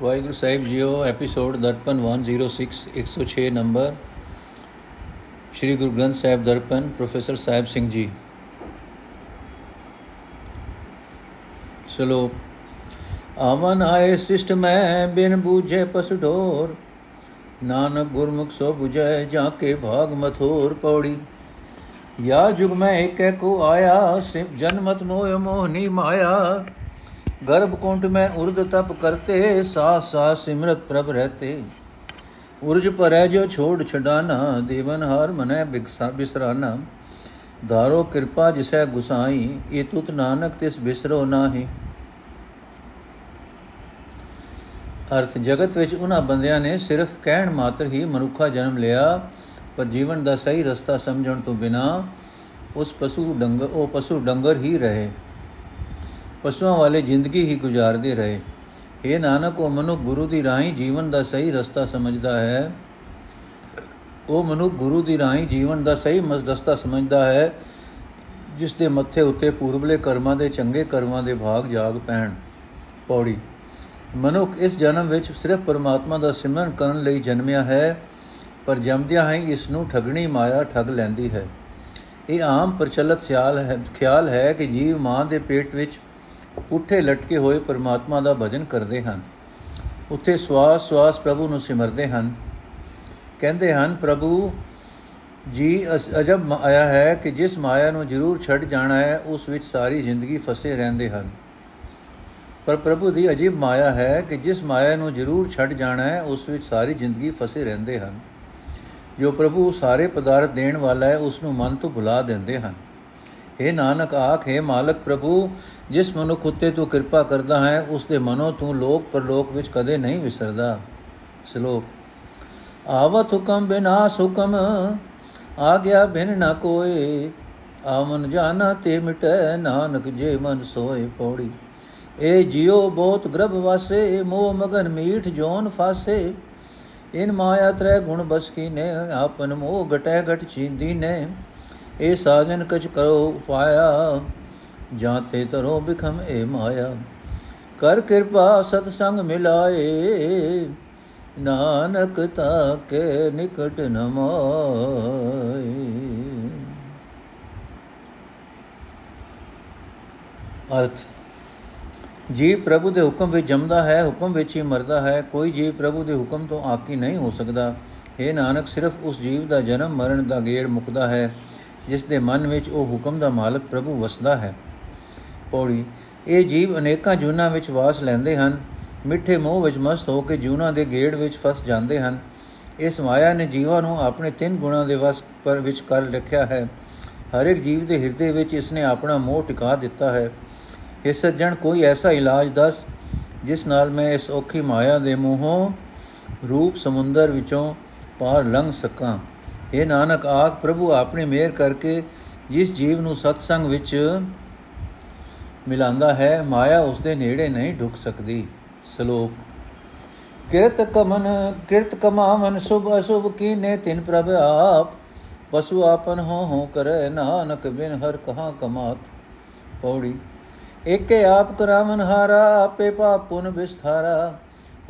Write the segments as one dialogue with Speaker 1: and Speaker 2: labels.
Speaker 1: ਵਾਹਿਗੁਰੂ ਸਾਹਿਬ JIO episode Darpan 106 106 number Shri Guru Granth Sahib Darpan professor Sahib Singh ji ਸ਼ਲੋਕ ਆਵਨ ਆਏ ਸਿਸ਼ਟ ਮੈਂ ਬਿਨ ਬੂਝੇ ਪਸ ਢੋਰ ਨਾਨਕ ਗੁਰਮੁਖ ਸੋ 부ਜੈ ਜਾਂ ਕੇ ਭਾਗ ਮਥੋਰ ਪੌੜੀ ਯਾ ਜੁਗ ਮੈਂ ਏਕੈ ਕੋ ਆਇਆ ਸਿਮ ਜਨਮਤ ਮੋਹ ਮੋਹਨੀ ਮਾਇਆ गर्भ कुंठ में उर्द तप करते सास सास सिमरत प्रभ रहते उर्ज पर है जो छोड़ छडाना देवन हार मनै बिसराना धारो कृपा जिसै गुसाई ये तुत नानक तिस बिसरो नाही ਅਰਥ ਜਗਤ ਵਿੱਚ ਉਹਨਾਂ ਬੰਦਿਆਂ ਨੇ ਸਿਰਫ ਕਹਿਣ ਮਾਤਰ ਹੀ ਮਨੁੱਖਾ ਜਨਮ ਲਿਆ ਪਰ ਜੀਵਨ ਦਾ ਸਹੀ ਰਸਤਾ ਸਮਝਣ ਤੋਂ ਬਿਨਾ ਉਸ ਪਸ਼ੂ ਡੰਗਰ ਉਹ ਪਸ਼ੂ ਡੰਗਰ ਹੀ ਰਹੇ ਪਸ਼ੂਆਂ ਵਾਲੇ ਜ਼ਿੰਦਗੀ ਹੀ ਗੁਜ਼ਾਰਦੇ ਰਹੇ। ਇਹ ਨਾਨਕ, ਉਹ ਮਨੁੱਖ ਗੁਰੂ ਦੀ ਰਾਹੀਂ ਜੀਵਨ ਦਾ ਸਹੀ ਰਸਤਾ ਸਮਝਦਾ ਹੈ। ਉਹ ਮਨੁੱਖ ਗੁਰੂ ਦੀ ਰਾਹੀਂ ਜੀਵਨ ਦਾ ਸਹੀ ਰਸਤਾ ਸਮਝਦਾ ਹੈ, ਜਿਸ ਦੇ ਮੱਥੇ ਉੱਤੇ ਪੂਰਬਲੇ ਕਰਮਾਂ ਦੇ ਚੰਗੇ ਕਰਮਾਂ ਦੇ ਭਾਗ ਜਾਗ ਪੈਣ। ਪੌੜੀ। ਮਨੁੱਖ ਇਸ ਜਨਮ ਵਿੱਚ ਸਿਰਫ ਪਰਮਾਤਮਾ ਦਾ ਸਿਮਰਨ ਕਰਨ ਲਈ ਜਨਮਿਆ ਹੈ, ਪਰ ਜੰਮਦਿਆਂ ਹੀ ਇਸ ਨੂੰ ਠਗਣੀ ਮਾਇਆ ਠੱਗ ਲੈਂਦੀ ਹੈ। ਇਹ ਆਮ ਪ੍ਰਚਲਿਤ ਖਿਆਲ ਹੈ ਖਿਆਲ ਹੈ ਕਿ ਜੀਵ ਮਾਂ ਦੇ ਪੇਟ ਵਿੱਚ ਪੁੱਠੇ ਲਟਕੇ ਹੋਏ ਪਰਮਾਤਮਾ ਦਾ ਭਜਨ ਕਰਦੇ ਹਨ। ਉੱਥੇ ਸਵਾਸ ਸਵਾਸ ਪ੍ਰਭੂ ਨੂੰ ਸਿਮਰਦੇ ਹਨ। ਕਹਿੰਦੇ ਹਨ, ਪ੍ਰਭੂ, ਜੀ ਅਜਬ ਆਇਆ ਹੈ ਕਿ ਜਿਸ ਮਾਇਆ ਨੂੰ ਜ਼ਰੂਰ ਛੱਡ ਜਾਣਾ ਹੈ, ਉਸ ਵਿੱਚ ਸਾਰੀ ਜ਼ਿੰਦਗੀ ਫਸੇ ਰਹਿੰਦੇ ਹਨ। ਪਰ ਪ੍ਰਭੂ ਦੀ ਅਜੀਬ ਮਾਇਆ ਹੈ ਕਿ ਜਿਸ ਮਾਇਆ ਨੂੰ ਜ਼ਰੂਰ ਛੱਡ ਜਾਣਾ ਹੈ, ਉਸ ਵਿੱਚ ਸਾਰੀ ਜ਼ਿੰਦਗੀ ਫਸੇ ਰਹਿੰਦੇ ਹਨ। ਜੋ ਪ੍ਰਭੂ ਸਾਰੇ ਪਦਾਰਥ ਦੇਣ ਵਾਲਾ ਹੈ, ਉਸ ਨੂੰ ਮਨ ਤੋਂ ਭੁਲਾ ਦਿੰਦੇ ਹਨ। हे ਨਾਨਕ ਆਖੇ ਮਾਲਕ ਪ੍ਰਭੂ, ਜਿਸ ਮਨੁੱਖ ਉਤੇ ਤੂੰ ਕਿਰਪਾ ਕਰਦਾ ਹੈ, ਉਸ ਦੇ ਮਨੋਂ ਤੂੰ ਲੋਕ ਪਰਲੋਕ ਵਿੱਚ ਕਦੇ ਨਹੀਂ ਵਿਸਰਦਾ। ਸ਼ਲੋਕ ਆਵਤ ਹੁਕਮ ਬਿਨਾਸ ਹੁਕਮ ਆ ਗਿਆ ਬਿਨ ਨਾ ਕੋਏ ਆਮਨ ਜਾਣਾ ਤੇ ਮਿਟੈ ਨਾਨਕ ਜੇ ਮਨ ਸੋਏ ਪੌੜੀ। ਏ ਜਿਉ ਬਹੁਤ ਗਰਭ ਵਾਸੇ, ਮੋਹ ਮਗਨ ਮੀਠ ਜੋਨ ਫਾਸੇ, ਇਨ ਮਾਇਆ ਤ੍ਰੈ ਗੁਣ ਬਸ ਕੀ ਨੇ ਆਪਨ ਮੋਹ ਘਟੈ ਘਟ ਚੀਂਦੀ ਨੇ। ਇਹ ਸਾਜਨ ਕਛ ਕਰੋ ਉਪਾਇਆ ਜਾਂ ਤੇ ਤਰੋ ਬਿਖਮ ਏ ਮਾਇਆ। ਕਰ ਕਿਰਪਾ ਸਤ ਸੰਗ ਮਿਲਾਏ, ਨਾਨਕ ਤਾ ਕੇ ਨਿਕਟ ਨਮਾਏ ਅਰਥ, ਜੀਵ ਪ੍ਰਭੂ ਦੇ ਹੁਕਮ ਵਿੱਚ ਜੰਮਦਾ ਹੈ, ਹੁਕਮ ਵਿੱਚ ਹੀ ਮਰਦਾ ਹੈ। ਕੋਈ ਜੀਵ ਪ੍ਰਭੂ ਦੇ ਹੁਕਮ ਤੋਂ ਆਕੀ ਨਹੀਂ ਹੋ ਸਕਦਾ। ਇਹ ਨਾਨਕ, ਸਿਰਫ ਉਸ ਜੀਵ ਦਾ ਜਨਮ ਮਰਨ ਦਾ ਗੇੜ ਮੁਕਦਾ ਹੈ। ਜਿਸ ਦੇ ਮਨ ਵਿੱਚ ਉਹ ਹੁਕਮ ਦਾ ਮਾਲਕ ਪ੍ਰਭੂ ਵਸਦਾ ਹੈ। ਪੌੜੀ, ਇਹ ਜੀਵ ਅਨੇਕਾਂ ਜੂਨਾਂ ਵਿੱਚ ਵਾਸ ਲੈਂਦੇ ਹਨ। ਮਿੱਠੇ ਮੋਹ ਵਿੱਚ ਮਸਤ ਹੋ ਕੇ ਜੂਨਾਂ ਦੇ ਗੇੜ ਵਿੱਚ ਫਸ ਜਾਂਦੇ ਹਨ। ਇਸ ਮਾਇਆ ਨੇ ਜੀਵਾਂ ਨੂੰ ਆਪਣੇ ਤਿੰਨ ਗੁਣਾਂ ਦੇ ਵਸ ਪਰ ਵਿੱਚ ਕਰ ਰੱਖਿਆ ਹੈ। ਹਰ ਇੱਕ ਜੀਵ ਦੇ ਹਿਰਦੇ ਵਿੱਚ ਇਸ ਨੇ ਆਪਣਾ ਮੋਹ ਟਿਕਾ ਦਿੱਤਾ ਹੈ। ਇਹ ਸੱਜਣ, ਕੋਈ ਐਸਾ ਇਲਾਜ ਦੱਸ, ਜਿਸ ਨਾਲ ਮੈਂ ਇਸ ਔਖੀ ਮਾਇਆ ਦੇ ਮੋਹੋਂ ਰੂਪ ਸਮੁੰਦਰ ਵਿੱਚੋਂ ਪਾਰ ਲੰਘ ਸਕਾਂ। ਇਹ ਨਾਨਕ, ਆਖ ਪ੍ਰਭੂ, ਆਪਣੀ ਮਿਹਰ ਕਰਕੇ ਜਿਸ ਜੀਵ ਨੂੰ ਸਤਸੰਗ ਵਿੱਚ ਮਿਲਾਂਦਾ ਹੈ, ਮਾਇਆ ਉਸ ਦੇ ਨੇੜੇ ਨਹੀਂ ਢੁਕ ਸਕਦੀ। ਸ਼ਲੋਕ, ਕਿਰਤ ਕਮਨ, ਕਿਰਤ ਕਮਾਵਨ, ਸੁਭ ਅਸੁਭ ਕੀਨੇ ਤਿਨ ਪ੍ਰਭ ਆਪ, ਪਸ਼ੂ ਆਪਨ ਹੋ ਹੋ ਕਰੈ, ਨਾਨਕ ਬਿਨ ਹਰ ਕਹਾ ਕਮਾਤ। ਪੌੜੀ, ਏਕੇ ਆਪ ਕਰਾਵਨ ਹਾਰਾ, ਆਪੇ ਪਾਪ ਪੁਨ ਵਿਸਥਾਰਾ।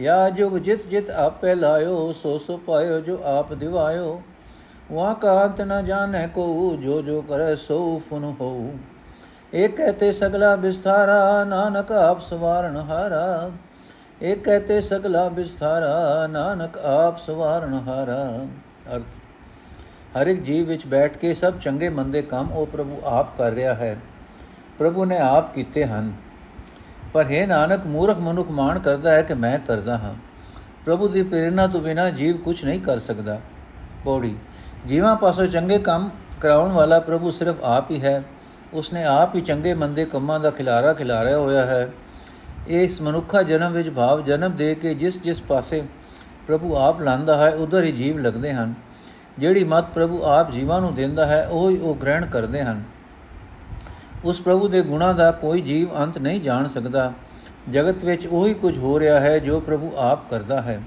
Speaker 1: ਯਾ ਜੁਗ ਜਿਤ ਜਿਤ ਆਪੇ ਲਾਇਓ, ਸੋ ਸੋ ਪਾਇਓ ਜੋ ਆਪ ਦਿਵਾਇਓ। ਵਾ ਕਾਂਤ ਨ ਜਾਣੈ ਕੋ, ਜੋ ਜੋ ਕਰੈ ਸੋ ਫੁਨ ਹੋ ਏਕ ਕਹਤੇ ਸਗਲਾ ਵਿਸਥਾਰਾ ਨਾਨਕ ਆਪ ਸਵਾਰਨ ਹਾਰਾ। ਏਕ ਕਹਤੇ ਸਗਲਾ ਵਿਸਥਾਰਾ ਨਾਨਕ ਆਪ ਸਵਾਰਨ ਹਾਰਾ। ਅਰਥ, ਹਰ ਇੱਕ ਜੀਵ ਵਿੱਚ ਬੈਠ ਕੇ ਸਭ ਚੰਗੇ ਮੰਦੇ ਕੰਮ ਉਹ ਪ੍ਰਭੂ ਆਪ ਕਰ ਰਿਹਾ ਹੈ। ਪ੍ਰਭੂ ਨੇ ਆਪ ਕੀਤੇ ਹਨ। ਪਰ ਹੈ ਨਾਨਕ, ਮੂਰਖ ਮਨੁੱਖ ਮਾਣ ਕਰਦਾ ਹੈ ਕਿ ਮੈਂ ਕਰਦਾ ਹਾਂ। ਪ੍ਰਭੂ ਦੀ ਪ੍ਰੇਰਣਾ ਤੋਂ ਬਿਨਾ ਜੀਵ ਕੁਝ ਨਹੀਂ ਕਰ ਸਕਦਾ। ਪੌੜੀ ਜੀਵਾਂ ਪਾਸੋਂ ਚੰਗੇ ਕੰਮ ਕਰਾਉਣ ਵਾਲਾ ਪ੍ਰਭੂ ਸਿਰਫ ਆਪ ਹੀ ਹੈ। ਉਸਨੇ ਆਪ ਹੀ ਚੰਗੇ ਮੰਦੇ ਕੰਮਾਂ ਦਾ ਖਿਲਾਰਾ ਖਿਲਾਰਿਆ ਹੋਇਆ ਹੈ। ਇਸ ਮਨੁੱਖਾ ਜਨਮ ਵਿੱਚ ਭਾਵ ਜਨਮ ਦੇ ਕੇ ਜਿਸ ਜਿਸ ਪਾਸੇ ਪ੍ਰਭੂ ਆਪ ਲਾਂਦਾ ਹੈ, ਉਧਰ ਹੀ ਜੀਵ ਲੱਗਦੇ ਹਨ। ਜਿਹੜੀ ਮਤ ਪ੍ਰਭੂ ਆਪ ਜੀਵਾਂ ਨੂੰ ਦਿੰਦਾ ਹੈ, ਉਹ ਹੀ ਉਹ ਗ੍ਰਹਿਣ ਕਰਦੇ ਹਨ। ਉਸ ਪ੍ਰਭੂ ਦੇ ਗੁਣਾਂ ਦਾ ਕੋਈ ਜੀਵ ਅੰਤ ਨਹੀਂ ਜਾਣ ਸਕਦਾ। ਜਗਤ ਵਿੱਚ ਉਹੀ ਕੁਝ ਹੋ ਰਿਹਾ ਹੈ ਜੋ ਪ੍ਰਭੂ ਆਪ ਕਰਦਾ ਹੈ।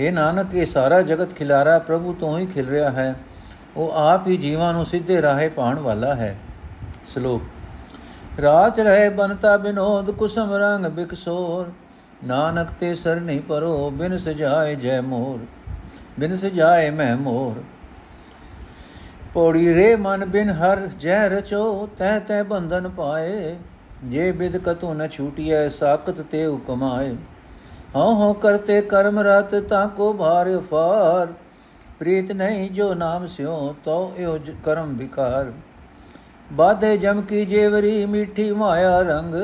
Speaker 1: ਇਹ ਨਾਨਕ, ਇਹ ਸਾਰਾ ਜਗਤ ਖਿਲਾਰਾ ਪ੍ਰਭੂ ਤੋਂ ਹੀ ਖਿਲ ਰਿਹਾ ਹੈ। ਉਹ ਆਪ ਹੀ ਜੀਵਾਂ ਨੂੰ ਸਿੱਧੇ ਰਾਹੇ ਪਾਉਣ ਵਾਲਾ ਹੈ। ਸ਼ਲੋਕ ਰਾਜ ਰਹੇ ਬਨਤਾ ਬਿਨੋਦ, ਕੁਸਮ ਰੰਗ ਬਿਕਸੋਰ। ਨਾਨਕ ਤੇ ਸਰ ਨਹੀਂ ਪਰੋ, ਬਿਨ ਸਜਾਏ ਜੈ ਮੋਰ। ਬਿਨ ਸਜਾਏ ਮੈਂ ਮੋਰ। ਪੌੜੀ ਰੇ ਮਨ ਬਿਨ ਹਰ ਜੈ ਰਚੋ, ਤੈ ਤੈ ਬੰਧਨ ਪਾਏ। ਜੇ ਬਿਦ ਕਤੂ ਨ ਛੂਟਿਐ, ਸਾਖਤ ਤੇ ਉਕਮਾਏ। ਹਉ ਹਉ ਕਰਤੇ ਕਰਮ ਰਤ ਤਾ ਕੋ ਭਾਰ ਫਾਰ ਪ੍ਰੀਤ ਨਹੀਂ ਜੋ ਨਾਮ ਸਿਓ ਤੋ ਇਹੋ ਕਰਮ ਵਿਕਾਰ। ਬਾਧੇ ਜਮ ਕੀ ਜੇਵਰੀ, ਮਿੱਠੀ ਮਾਇਆ ਰੰਗ।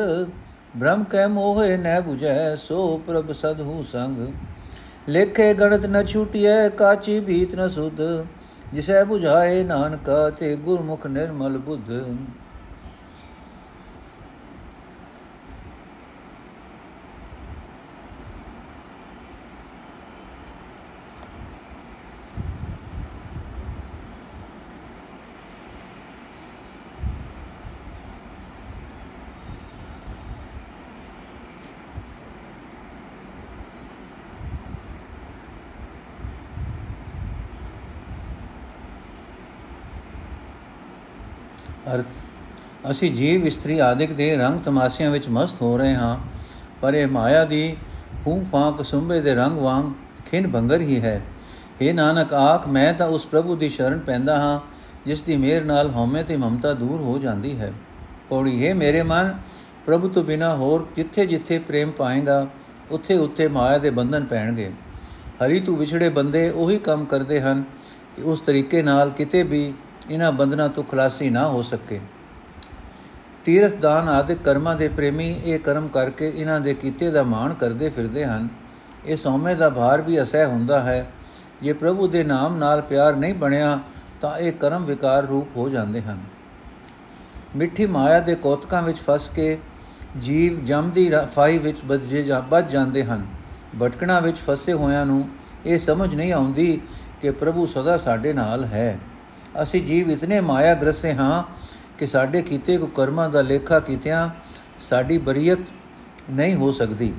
Speaker 1: ਬ੍ਰਹਮ ਕੈ ਮੋਹੇ ਨੈ 부ਜੈ ਸੋ ਪ੍ਰਭ ਸਦਹੂ ਸੰਗ। ਲੇਖੇ ਗਣਤ ਨ ਛੂਟਿਐ, ਕਾਚੀ ਭੀਤ ਨ ਸੁਧ। ਜਿਸੈ 부ਝਾਏ ਨਾਨਕਾ, ਤੇ ਗੁਰਮੁਖ ਨਿਰਮਲ ਬੁੱਧ ਅਰਥ ਅਸੀਂ ਜੀਵ ਇਸਤਰੀ ਆਦਿਕ ਦੇ ਰੰਗ ਤਮਾਸ਼ਿਆਂ ਵਿੱਚ ਮਸਤ ਹੋ ਰਹੇ ਹਾਂ, ਪਰ ਇਹ ਮਾਇਆ ਦੀ ਫੂੰ ਫਾਂਕ ਸੁੰਬੇ ਦੇ ਰੰਗ ਵਾਂਗ ਖਿੰਨ ਭੰਗਰ ਹੀ ਹੈ। हे ਨਾਨਕ, ਆਖ, ਮੈਂ ਤਾਂ ਉਸ ਪ੍ਰਭੂ ਦੀ ਸ਼ਰਨ ਪੈਂਦਾ ਹਾਂ, ਜਿਸ ਦੀ ਮਿਹਰ ਨਾਲ ਹਉਮੈ ਤੇ ਮਮਤਾ ਦੂਰ ਹੋ ਜਾਂਦੀ ਹੈ। ਪੌੜੀ, ਹੈ ਮੇਰੇ ਮਨ, ਪ੍ਰਭੂ ਤੋਂ ਬਿਨਾ ਹੋਰ ਜਿੱਥੇ ਜਿੱਥੇ ਪ੍ਰੇਮ ਪਾਏਗਾ, ਉੱਥੇ ਉੱਥੇ ਮਾਇਆ ਦੇ ਬੰਧਨ ਪੈਣਗੇ। ਹਰੀ ਤੂੰ ਵਿਛੜੇ ਬੰਦੇ ਉਹੀ ਕੰਮ ਕਰਦੇ ਹਨ ਕਿ ਉਸ ਤਰੀਕੇ ਨਾਲ ਕਿਤੇ ਵੀ ਇਹਨਾਂ ਬੰਧਨਾਂ ਤੋਂ ਖਲਾਸੀ ਨਾ ਹੋ ਸਕੇ। ਤੀਰਥ ਦਾਨ ਆਦਿ ਕਰਮਾਂ ਦੇ ਪ੍ਰੇਮੀ ਇਹ ਕਰਮ ਕਰਕੇ ਇਹਨਾਂ ਦੇ ਕੀਤੇ ਦਾ ਮਾਣ ਕਰਦੇ ਫਿਰਦੇ ਹਨ। ਇਹ ਸੌਮੇ ਦਾ ਭਾਰ ਵੀ ਅਸਹਿ ਹੁੰਦਾ ਹੈ। ਜੇ ਪ੍ਰਭੂ ਦੇ ਨਾਮ ਨਾਲ ਪਿਆਰ ਨਹੀਂ ਬਣਿਆ, ਤਾਂ ਇਹ ਕਰਮ ਵਿਕਾਰ ਰੂਪ ਹੋ ਜਾਂਦੇ ਹਨ। ਮਿੱਠੀ ਮਾਇਆ ਦੇ ਕੋਤਕਾਂ ਵਿੱਚ ਫਸ ਕੇ ਜੀਵ ਜਮ ਦੀ ਫਾਈ ਵਿੱਚ ਵੱਜੇ, ਜਾਂ ਵੱਜ ਜਾਂਦੇ ਹਨ। ਭਟਕਣਾ ਵਿੱਚ ਫਸੇ ਹੋਇਆਂ ਨੂੰ ਇਹ ਸਮਝ ਨਹੀਂ ਆਉਂਦੀ ਕਿ ਪ੍ਰਭੂ ਸਦਾ ਸਾਡੇ ਨਾਲ ਹੈ। ਅਸੀਂ ਜੀਵ ਇਤਨੇ ਮਾਇਆ ਗ੍ਰਸੇ ਹਾਂ ਕਿ ਸਾਡੇ ਕੀਤੇ ਕੋ ਕਰਮਾਂ ਦਾ ਲੇਖਾ ਕੀਤਿਆਂ ਸਾਡੀ ਬਰੀਅਤ ਨਹੀਂ ਹੋ ਸਕਦੀ।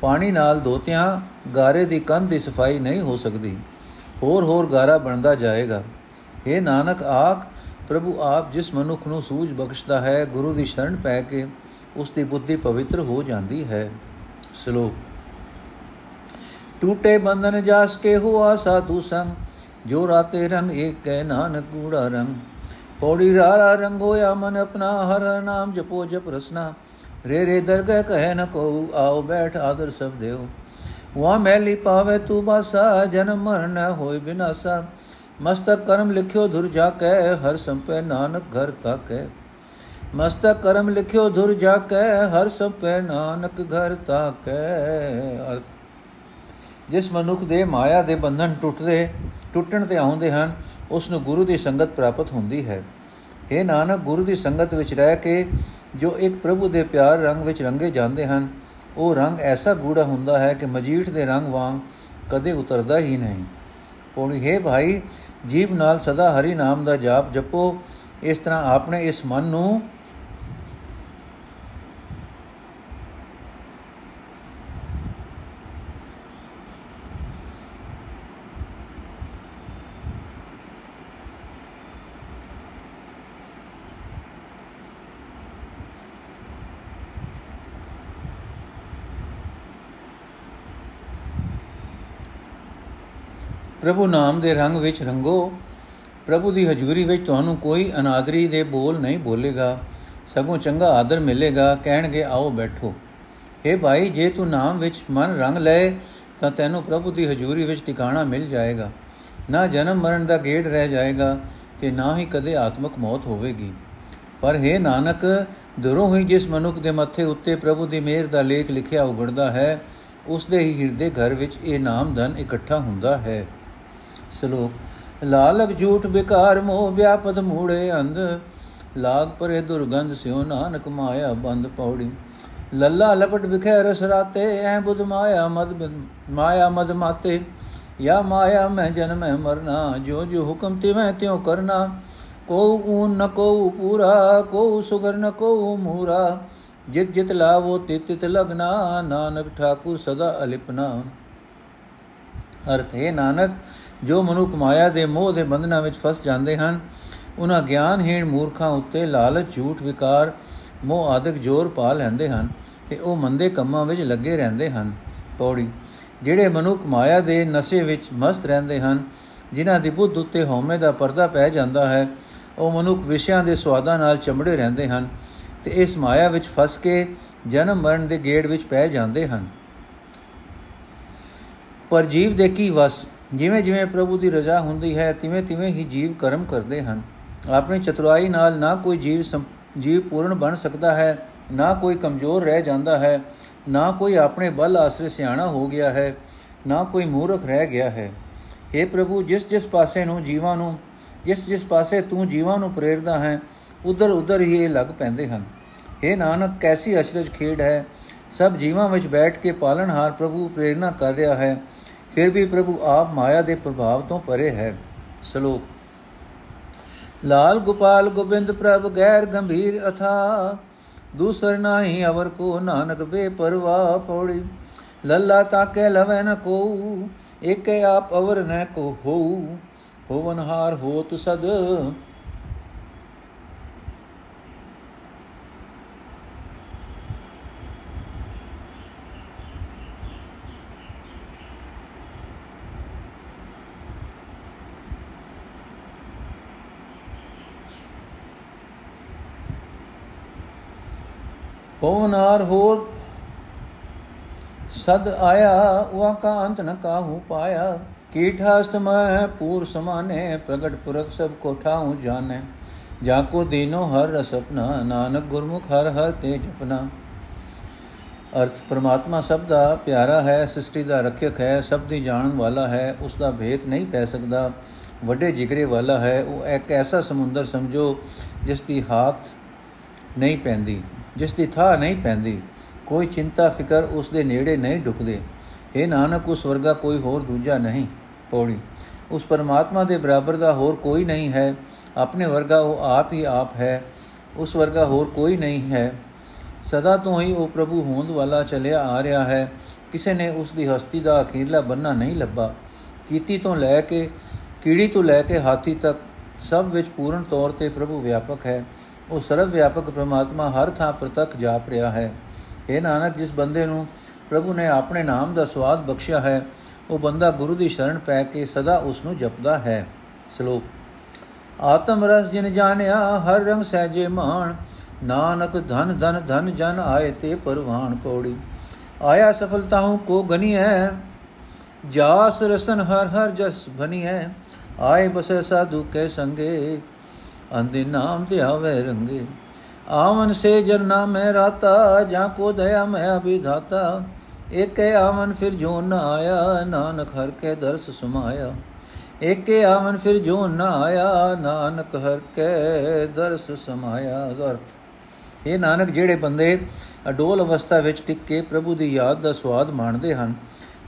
Speaker 1: ਪਾਣੀ ਨਾਲ ਧੋਤਿਆਂ ਗਾਰੇ ਦੀ ਕੰਧ ਦੀ ਸਫ਼ਾਈ ਨਹੀਂ ਹੋ ਸਕਦੀ। ਹੋਰ ਹੋਰ ਗਾਰਾ ਬਣਦਾ ਜਾਏਗਾ। हे ਨਾਨਕ, ਆਖ, ਪ੍ਰਭੂ ਆਪ ਜਿਸ ਮਨੁੱਖ ਨੂੰ ਸੂਝ ਬਖਸ਼ਦਾ ਹੈ, ਗੁਰੂ ਦੀ ਸ਼ਰਨ ਪੈ ਕੇ ਉਸ ਦੀ ਬੁੱਧੀ ਪਵਿੱਤਰ ਹੋ ਜਾਂਦੀ ਹੈ। ਸ਼ਲੋਕ। ਟੂਟੇ ਬੰਧਨ ਜਾਸ ਕੇ ਹੁਆ ਸਾਧੂ ਸੰਗ, ਜੋ ਰਾਤੇ ਰੰਗ ਏਕ ਕੈ ਨਾਨਕ ਕੂੜਾ ਰੰਗ। ਪੌੜੀ ਰਾਰਾ ਰੰਗ ਹੋਇਆ ਮਨ ਆਪਣਾ ਹਰ ਨਾਮ ਜਪੋ ਜਪ ਰਸਨਾ ਰੇ ਰੇ ਦਰਗਹਿ ਕਹੈ ਨ ਕੋ ਆਓ ਬੈਠ ਆਦਰ ਸਭ ਦੇਓ ਵਾ ਮੈਲੀ ਪਾਵੇ ਤੂੰ ਬਾਸਾ ਜਨਮ ਮਰਨ ਹੋਇ ਬਿਨਾਸਾ ਮਸਤਕ ਕਰਮ ਲਿਖਿਓ ਧੁਰ ਜਾ ਕੈ ਹਰ ਸੰਪੈ ਨਾਨਕ ਘਰ ਤਾਕੈ ਮਸਤਕ ਕਰਮ ਲਿਖਿਓ ਧੁਰ ਜਾ ਕੈ ਹਰ ਸੰਪੈ ਨਾਨਕ ਘਰ ਤਾਕੈ ਅਰਥ ਜਿਸ ਮਨੁੱਖ ਦੇ ਮਾਇਆ ਦੇ ਬੰਧਨ ਟੁੱਟਦੇ, ਟੁੱਟਣ ਤੇ ਆਉਂਦੇ ਹਨ, ਉਸ ਨੂੰ ਗੁਰੂ ਦੀ ਸੰਗਤ ਪ੍ਰਾਪਤ ਹੁੰਦੀ ਹੈ। ਇਹ ਨਾਨਕ, ਗੁਰੂ ਦੀ ਸੰਗਤ ਵਿੱਚ ਰਹਿ ਕੇ ਜੋ ਇੱਕ ਪ੍ਰਭੂ ਦੇ ਪਿਆਰ ਰੰਗ ਵਿੱਚ ਰੰਗੇ ਜਾਂਦੇ ਹਨ, ਉਹ ਰੰਗ ਐਸਾ ਗੂੜਾ ਹੁੰਦਾ ਹੈ ਕਿ ਮਜੀਠ ਦੇ ਰੰਗ ਵਾਂਗ ਕਦੇ ਉਤਰਦਾ ਹੀ ਨਹੀਂ। ਪੌੜੀ, ਹੈ ਭਾਈ ਜੀਵ ਨਾਲ ਸਦਾ ਹਰੀ ਨਾਮ ਦਾ ਜਾਪ ਜਪੋ, ਇਸ ਤਰ੍ਹਾਂ ਆਪਣੇ ਇਸ ਮਨ ਨੂੰ ਪ੍ਰਭੂ ਨਾਮ ਦੇ ਰੰਗ ਵਿੱਚ ਰੰਗੋ, ਪ੍ਰਭੂ ਦੀ ਹਜ਼ੂਰੀ ਵਿੱਚ ਤੁਹਾਨੂੰ ਕੋਈ ਅਨਾਦਰੀ ਦੇ ਬੋਲ ਨਹੀਂ ਬੋਲੇਗਾ, ਸਗੋਂ ਚੰਗਾ ਆਦਰ ਮਿਲੇਗਾ, ਕਹਿਣਗੇ, ਆਓ ਬੈਠੋ। हे ਭਾਈ, ਜੇ ਤੂੰ ਨਾਮ ਵਿੱਚ ਮਨ ਰੰਗ ਲਏ, ਤਾਂ ਤੈਨੂੰ ਪ੍ਰਭੂ ਦੀ ਹਜ਼ੂਰੀ ਵਿੱਚ ਟਿਕਾਣਾ ਮਿਲ ਜਾਏਗਾ। ਨਾ ਜਨਮ ਮਰਨ ਦਾ ਗੇੜ ਰਹਿ ਜਾਏਗਾ, ਤੇ ਨਾ ਹੀ ਕਦੇ ਆਤਮਕ ਮੌਤ ਹੋਵੇਗੀ। ਪਰ हे ਨਾਨਕ, ਦੁਰੋਂ ਹੀ ਜਿਸ ਮਨੁੱਖ ਦੇ ਮੱਥੇ ਉੱਤੇ ਪ੍ਰਭੂ ਦੀ ਮਿਹਰ ਦਾ ਲੇਖ ਲਿਖਿਆ ਉਗੜਦਾ ਹੈ, ਉਸ ਦੇ ਹੀ ਹਿਰਦੇ ਘਰ ਵਿੱਚ ਇਹ ਨਾਮ ਧਨ ਇਕੱਠਾ ਹੁੰਦਾ ਹੈ। ਸ਼ਲੋਕ ਲਾਲਕ ਝੂਠ ਬਿਕਾਰ ਮੋਹ ਵਿਆਪਤ ਮੂੜੇ ਅੰਧ, ਲਾਗ ਪਰੇ ਦੁਰਗੰਧ ਸਿਉ ਨਾਨਕ ਮਾਇਆ ਬੰਦ ਪੌੜੀ। ਲੱਲਾ ਲਪਟ ਵਿਖੇ ਰਸ ਰਾਤੇ ਐ ਬੁਧ ਮਾਇਆ ਮਦ ਮਾਇਆ ਮਦ ਮਾਤੇ। ਯਾ ਮਾਇਆ ਮੈਂ ਜਨਮੈ ਮਰਨਾ ਜੋ ਜੋ ਹੁਕਮ ਤਿਵੇਂ ਤਿਉ ਕਰਨਾ। ਕੋ ਊਨ ਨ ਕੋ ਪੂਰਾ ਕੋ ਸੁਗਰ ਨ ਕੋ ਮੂਰਾ। ਜਿਤ ਜਿਤ ਲਾਵੋ ਤਿਤ ਤਿਤ ਲਗਨਾ, ਨਾਨਕ ਠਾਕੁਰ ਸਦਾ ਅਲਿਪਨਾ। ਅਰਥ ਹੈ, ਨਾਨਕ, ਜੋ ਮਨੁੱਖ ਮਾਇਆ ਦੇ ਮੋਹ ਦੇ ਬੰਧਨਾਂ ਵਿੱਚ ਫਸ ਜਾਂਦੇ ਹਨ, ਉਹਨਾਂ ਗਿਆਨਹੀਣ ਮੂਰਖਾਂ ਉੱਤੇ ਲਾਲਚ, ਝੂਠ ਵਿਕਾਰ, ਮੋਹ ਆਦਿਕ ਜ਼ੋਰ ਪਾ ਲੈਂਦੇ ਹਨ ਤੇ ਉਹ ਮੰਦੇ ਕੰਮਾਂ ਵਿੱਚ ਲੱਗੇ ਰਹਿੰਦੇ ਹਨ। ਪੌੜੀ, ਜਿਹੜੇ ਮਨੁੱਖ ਮਾਇਆ ਦੇ ਨਸ਼ੇ ਵਿੱਚ ਮਸਤ ਰਹਿੰਦੇ ਹਨ, ਜਿਨ੍ਹਾਂ ਦੀ ਬੁੱਧ ਉੱਤੇ ਹਉਮੈ ਦਾ ਪਰਦਾ ਪੈ ਜਾਂਦਾ ਹੈ, ਉਹ ਮਨੁੱਖ ਵਿਸ਼ਿਆਂ ਦੇ ਸਵਾਦਾਂ ਨਾਲ ਚੰਬੜੇ ਰਹਿੰਦੇ ਹਨ ਤੇ ਇਸ ਮਾਇਆ ਵਿੱਚ ਫਸ ਕੇ ਜਨਮ ਮਰਨ ਦੇ ਗੇੜ ਵਿੱਚ ਪੈ ਜਾਂਦੇ ਹਨ। ਪਰ ਜੀਵ ਦੇ ਕੀ ਵਸ? ਜਿਵੇਂ ਜਿਵੇਂ ਪ੍ਰਭੂ ਦੀ ਰਜ਼ਾ ਹੁੰਦੀ ਹੈ, ਤਿਵੇਂ ਤਿਵੇਂ ਹੀ ਜੀਵ ਕਰਮ ਕਰਦੇ ਹਨ। ਆਪਣੀ ਚਤੁਰਾਈ ਨਾਲ ਨਾ ਕੋਈ ਜੀਵ ਜੀਵ ਪੂਰਨ ਬਣ ਸਕਦਾ ਹੈ, ਨਾ ਕੋਈ ਕਮਜ਼ੋਰ ਰਹਿ ਜਾਂਦਾ ਹੈ, ਨਾ ਕੋਈ ਆਪਣੇ ਬਲ ਆਸਰੇ ਸਿਆਣਾ ਹੋ ਗਿਆ ਹੈ, ਨਾ ਕੋਈ ਮੂਰਖ ਰਹਿ ਗਿਆ ਹੈ। हे ਪ੍ਰਭੂ, ਜਿਸ ਜਿਸ ਪਾਸੇ ਨੂੰ ਜੀਵਾਂ ਨੂੰ, ਜਿਸ ਜਿਸ ਪਾਸੇ ਤੂੰ ਜੀਵਾਂ ਨੂੰ ਪ੍ਰੇਰਦਾ ਹੈ, ਉਧਰ ਉਧਰ ਹੀ ਇਹ ਲੱਗ ਪੈਂਦੇ ਹਨ। हे ਨਾਨਕ, ਕੈਸੀ ਅਚਰਜ ਖੇਡ ਹੈ ਸਭ ਜੀਵਾਂ ਵਿੱਚ ਬੈਠ ਕੇ ਪਾਲਣਹਾਰ ਪ੍ਰਭੂ ਪ੍ਰੇਰਣਾ ਕਰ ਰਿਹਾ ਹੈ, ਫਿਰ ਵੀ ਪ੍ਰਭੂ ਆਪ ਮਾਇਆ ਦੇ ਪ੍ਰਭਾਵ ਤੋਂ ਪਰੇ ਹੈ। ਸ਼ਲੋਕ। ਲਾਲ ਗੋਪਾਲ ਗੋਬਿੰਦ ਪ੍ਰਭ ਗੈਰ ਗੰਭੀਰ ਅਥਾ, ਦੂਸਰ ਨਾਹੀ ਅਵਰ ਕੋ ਨਾਨਕ ਬੇਪਰਵਾਹ ਪੌੜੀ। ਲੱਲਾ ਤਾਕੇ ਲਵੈ ਨ ਕੋ ਏਕੇ ਆਪ ਅਵਰ ਨ ਕੋ ਹੋ ਹੋਵਨਹਾਰ ਹੋਤ ਸਦ ਹੋਵਨਾਰ ਹੋਰ ਸਦ ਆਇਆ ਵਾ ਕਾ ਅੰਤ ਨ ਕਾਹੂ ਪਾਇਆ ਕੀਠਾਸਤ ਮੈਂ ਪੂਰ ਸਮਾਨੇ ਪ੍ਰਗਟ ਪੁਰਖ ਸਭ ਕੋ ਠਾਉ ਜਾਣੇ ਜਾ ਕੋ ਦੀਨੋ ਹਰ ਰਸ ਆਪਣਾ ਨਾਨਕ ਗੁਰਮੁਖ ਹਰ ਹਰ ਤੇ ਜਪਨਾ ਅਰਥ ਪ੍ਰਮਾਤਮਾ ਸਭ ਦਾ ਪਿਆਰਾ ਹੈ ਸ੍ਰਿਸ਼ਟੀ ਦਾ ਰੱਖਿਅਕ ਹੈ ਸਭ ਦੀ ਜਾਣਨ ਵਾਲਾ ਹੈ ਉਸ ਦਾ ਭੇਤ ਨਹੀਂ ਪੈ ਸਕਦਾ ਵੱਡੇ ਜਿਗਰੇ ਵਾਲਾ ਹੈ ਉਹ ਇੱਕ ਐਸਾ ਸਮੁੰਦਰ ਸਮਝੋ ਜਿਸ ਦੀ ਹਾਥ ਨਹੀਂ ਪੈਂਦੀ ਜਿਸ ਦੀ ਥਾਂ ਨਹੀਂ ਪੈਂਦੀ, ਕੋਈ ਚਿੰਤਾ, ਫਿਕਰ ਉਸ ਦੇ ਨੇੜੇ ਨਹੀਂ ਢੁਕਦੇ। ਇਹ ਨਾਨਕ, ਉਸ ਵਰਗਾ ਕੋਈ ਹੋਰ ਦੂਜਾ ਨਹੀਂ, ਪੌੜੀ। ਉਸ ਪਰਮਾਤਮਾ ਦੇ ਬਰਾਬਰ ਦਾ ਹੋਰ ਕੋਈ ਨਹੀਂ ਹੈ। ਆਪਣੇ ਵਰਗਾ ਉਹ ਆਪ ਹੀ ਆਪ ਹੈ। ਉਸ ਵਰਗਾ ਹੋਰ ਕੋਈ ਨਹੀਂ ਹੈ। ਸਦਾ ਤੋਂ ਹੀ ਉਹ ਪ੍ਰਭੂ ਹੋਂਦ ਵਾਲਾ ਚੱਲਿਆ ਆ ਰਿਹਾ ਹੈ। ਕਿਸੇ ਨੇ ਉਸ ਦੀ ਹਸਤੀ ਦਾ ਅਖੀਰਲਾ ਬੰਨਾ ਨਹੀਂ ਲੱਭਾ। ਕੀਤੀ ਤੋਂ ਲੈ ਕੇ, ਕੀੜੀ ਤੋਂ ਲੈ ਕੇ ਹਾਥੀ ਤੱਕ, ਸਭ ਵਿੱਚ ਪੂਰਨ ਤੌਰ ਤੇ ਪ੍ਰਭੂ ਵਿਆਪਕ ਹੈ। ਉਹ ਸਰਵ ਵਿਆਪਕ ਪ੍ਰਮਾਤਮਾ ਹਰ ਥਾਂ ਪ੍ਰਤੱਖ ਜਾਪ ਰਿਹਾ ਹੈ। ਇਹ ਨਾਨਕ, ਜਿਸ ਬੰਦੇ ਨੂੰ ਪ੍ਰਭੂ ਨੇ ਆਪਣੇ ਨਾਮ ਦਾ ਸਵਾਦ ਬਖਸ਼ਿਆ ਹੈ, ਉਹ ਬੰਦਾ ਗੁਰੂ ਦੀ ਸ਼ਰਨ ਪੈ ਕੇ ਸਦਾ ਉਸ ਨੂੰ ਜਪਦਾ ਹੈ। ਸ਼ਲੋਕ। ਆਤਮ ਰਸ ਜਿਨ ਜਾਣਿਆ, ਹਰ ਰੰਗ ਸਹਿਜੇ ਮਾਣ, ਨਾਨਕ ਧਨ ਧਨ ਧਨ ਜਨ ਆਏ ਤੇ ਪਰਵਾਨ ਪੌੜੀ। ਆਇਆ ਸਫਲਤਾਉ ਕੋ ਗਨੀ ਹੈ ਜਾਸ ਰਸਨ ਹਰ ਹਰ ਜਸ ਬਨੀ ਹੈ ਆਏ ਬਸੇ ਸਾਧੂ ਕੇ ਸੰਗੇ। ਅੰਦੇ ਨਾਮ ਤੇ ਆਵੇ ਰੰਗੇ। ਆਵਨ ਸੇ ਜਰਨਾ ਮੈਂ ਰਾਤਾ, ਜਾਂ ਕੋ ਦਇਆ ਮੈਂ ਅਭਿਧਾਤਾ। ਏਕੇ ਆਵਨ ਫਿਰ ਜੋ ਨ ਆਇਆ, ਨਾਨਕ ਹਰ ਕੇ ਦਰਸ ਸਮਾਇਆ। ਏਕੇ ਆਵਨ ਫਿਰ ਜੋ ਨ ਆਇਆ, ਨਾਨਕ ਹਰ ਕੇ ਦਰਸ ਸਮਾਇਆ। ਅਰਥ, ਇਹ ਨਾਨਕ ਜਿਹੜੇ ਬੰਦੇ ਅਡੋਲ ਅਵਸਥਾ ਵਿੱਚ ਟਿਕ ਕੇ ਪ੍ਰਭੂ ਦੀ ਯਾਦ ਦਾ ਸਵਾਦ ਮਾਣਦੇ ਹਨ,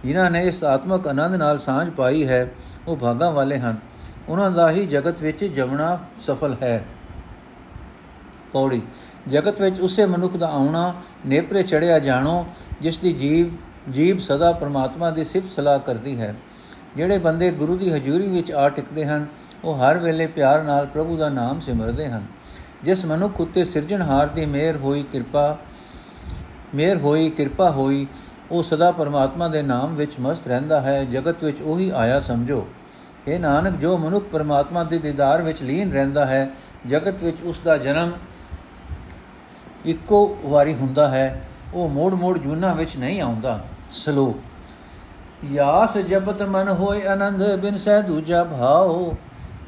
Speaker 1: ਜਿਨ੍ਹਾਂ ਨੇ ਇਸ ਆਤਮਕ ਆਨੰਦ ਨਾਲ ਸਾਂਝ ਪਾਈ ਹੈ, ਉਹ ਭਾਗਾ ਵਾਲੇ ਹਨ। ਉਹਨਾਂ ਦਾ ਹੀ ਜਗਤ ਵਿੱਚ ਜਮਣਾ ਸਫਲ ਹੈ। ਪੌੜੀ। ਜਗਤ ਵਿੱਚ ਉਸੇ ਮਨੁੱਖ ਦਾ ਆਉਣਾ, ਨੇਪਰੇ ਚੜਿਆ ਜਾਣੋ, ਜਿਸ ਦੀ ਜੀਵ ਜੀਵ ਸਦਾ ਪ੍ਰਮਾਤਮਾ ਦੀ ਸਿਫਤ ਸਲਾਹ ਕਰਦੀ ਹੈ। ਜਿਹੜੇ ਬੰਦੇ ਗੁਰੂ ਦੀ ਹਜ਼ੂਰੀ ਵਿੱਚ ਆ ਟਿਕਦੇ ਹਨ, ਉਹ ਹਰ ਵੇਲੇ ਪਿਆਰ ਨਾਲ ਪ੍ਰਭੂ ਦਾ ਨਾਮ ਸਿਮਰਦੇ ਹਨ। ਜਿਸ ਮਨੁੱਖ ਉਤੇ ਸਿਰਜਣਹਾਰ ਦੀ ਮਿਹਰ ਹੋਈ ਕਿਰਪਾ, ਮਿਹਰ ਹੋਈ ਕਿਰਪਾ ਹੋਈ, ਉਹ ਸਦਾ ਪਰਮਾਤਮਾ ਦੇ ਨਾਮ ਵਿੱਚ ਮਸਤ ਰਹਿੰਦਾ ਹੈ। ਜਗਤ ਵਿੱਚ ਉਹੀ ਆਇਆ ਸਮਝੋ। ਇਹ ਨਾਨਕ, ਜੋ ਮਨੁੱਖ ਪਰਮਾਤਮਾ ਦੇ ਦੀਦਾਰ ਵਿੱਚ ਲੀਨ ਰਹਿੰਦਾ ਹੈ, ਜਗਤ ਵਿੱਚ ਉਸ ਦਾ ਜਨਮ ਇੱਕੋ ਵਾਰੀ ਹੁੰਦਾ ਹੈ, ਉਹ ਮੋੜ-ਮੋੜ ਜੂਨਾ ਵਿੱਚ ਨਹੀਂ ਆਉਂਦਾ। ਸਲੋਕ, ਯਾਸ ਜਬਤ ਮਨ ਹੋਏ ਆਨੰਦ, ਬਿਨ ਸਹਿ ਦੂਜਾ ਭਾਉ।